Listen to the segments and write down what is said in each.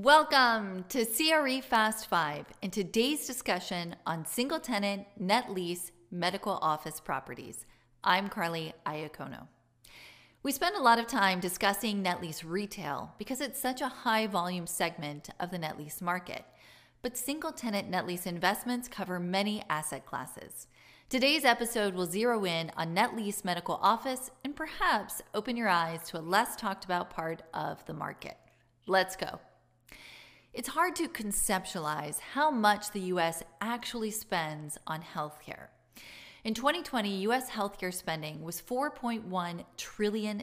Welcome to CRE Fast 5 and today's discussion on single tenant net lease medical office properties. I'm Carly Iacono. We spend a lot of time discussing net lease retail because it's such a high volume segment of the net lease market. But single tenant net lease investments cover many asset classes. Today's episode will zero in on net lease medical office and perhaps open your eyes to a less talked about part of the market. Let's go. It's hard to conceptualize how much the US actually spends on healthcare. In 2020, US healthcare spending was $4.1 trillion.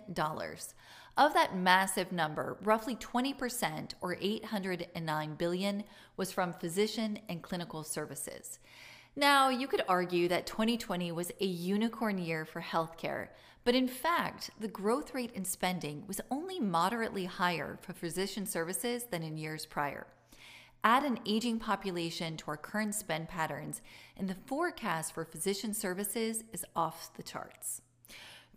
Of that massive number, roughly 20% or 809 billion was from physician and clinical services. Now, you could argue that 2020 was a unicorn year for healthcare, but in fact, the growth rate in spending was only moderately higher for physician services than in years prior. Add an aging population to our current spend patterns, and the forecast for physician services is off the charts.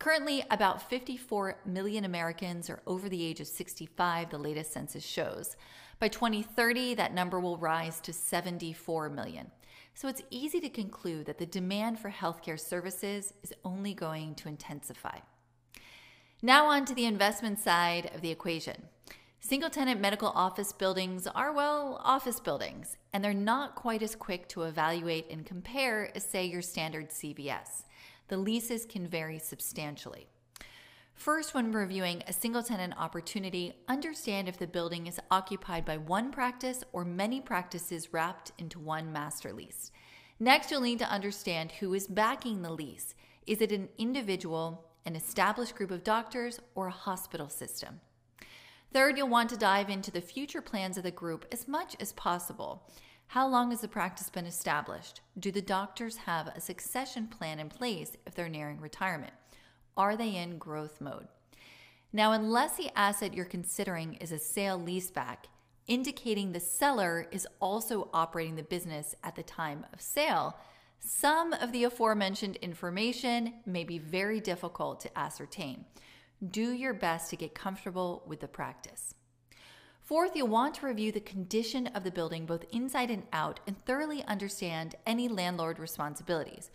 Currently, about 54 million Americans are over the age of 65, the latest census shows. By 2030, that number will rise to 74 million. So it's easy to conclude that the demand for healthcare services is only going to intensify. Now, on to the investment side of the equation. Single tenant medical office buildings are, well, office buildings, and they're not quite as quick to evaluate and compare as, say, your standard CVS. The leases can vary substantially. First, when reviewing a single tenant opportunity, understand if the building is occupied by one practice or many practices wrapped into one master lease. Next, you'll need to understand who is backing the lease. Is it an individual, an established group of doctors, or a hospital system? Third, you'll want to dive into the future plans of the group as much as possible. How long has the practice been established? Do the doctors have a succession plan in place if they're nearing retirement? Are they in growth mode? Now, unless the asset you're considering is a sale leaseback, indicating the seller is also operating the business at the time of sale, some of the aforementioned information may be very difficult to ascertain. Do your best to get comfortable with the practice. Fourth, you'll want to review the condition of the building both inside and out and thoroughly understand any landlord responsibilities.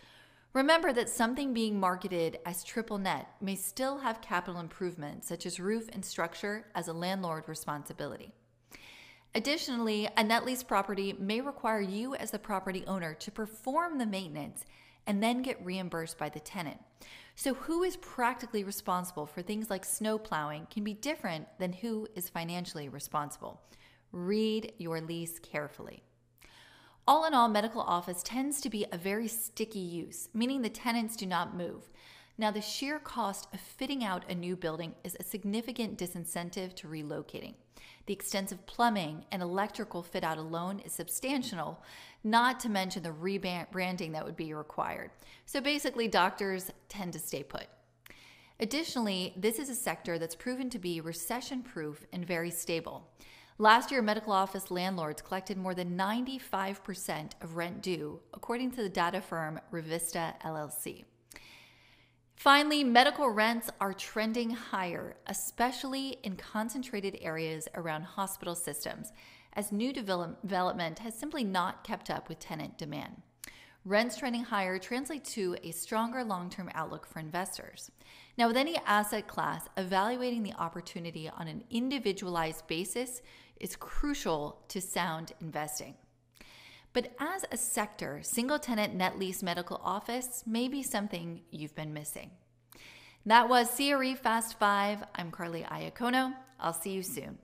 Remember that something being marketed as triple net may still have capital improvements, such as roof and structure, as a landlord responsibility. Additionally, a net lease property may require you as the property owner to perform the maintenance and then get reimbursed by the tenant. So, who is practically responsible for things like snow plowing can be different than who is financially responsible. Read your lease carefully. All in all, medical office tends to be a very sticky use, meaning the tenants do not move. Now, the sheer cost of fitting out a new building is a significant disincentive to relocating. The extensive plumbing and electrical fit out alone is substantial, not to mention the rebranding that would be required. So basically, doctors tend to stay put. Additionally, this is a sector that's proven to be recession proof and very stable. Last year, medical office landlords collected more than 95% of rent due, according to the data firm Revista LLC. Finally, medical rents are trending higher, especially in concentrated areas around hospital systems, as new development has simply not kept up with tenant demand. Rents trending higher translate to a stronger long term outlook for investors. Now, with any asset class, evaluating the opportunity on an individualized basis is crucial to sound investing. But as a sector, single tenant net lease medical office may be something you've been missing. That was CRE Fast 5. I'm Carly Iacono. I'll see you soon.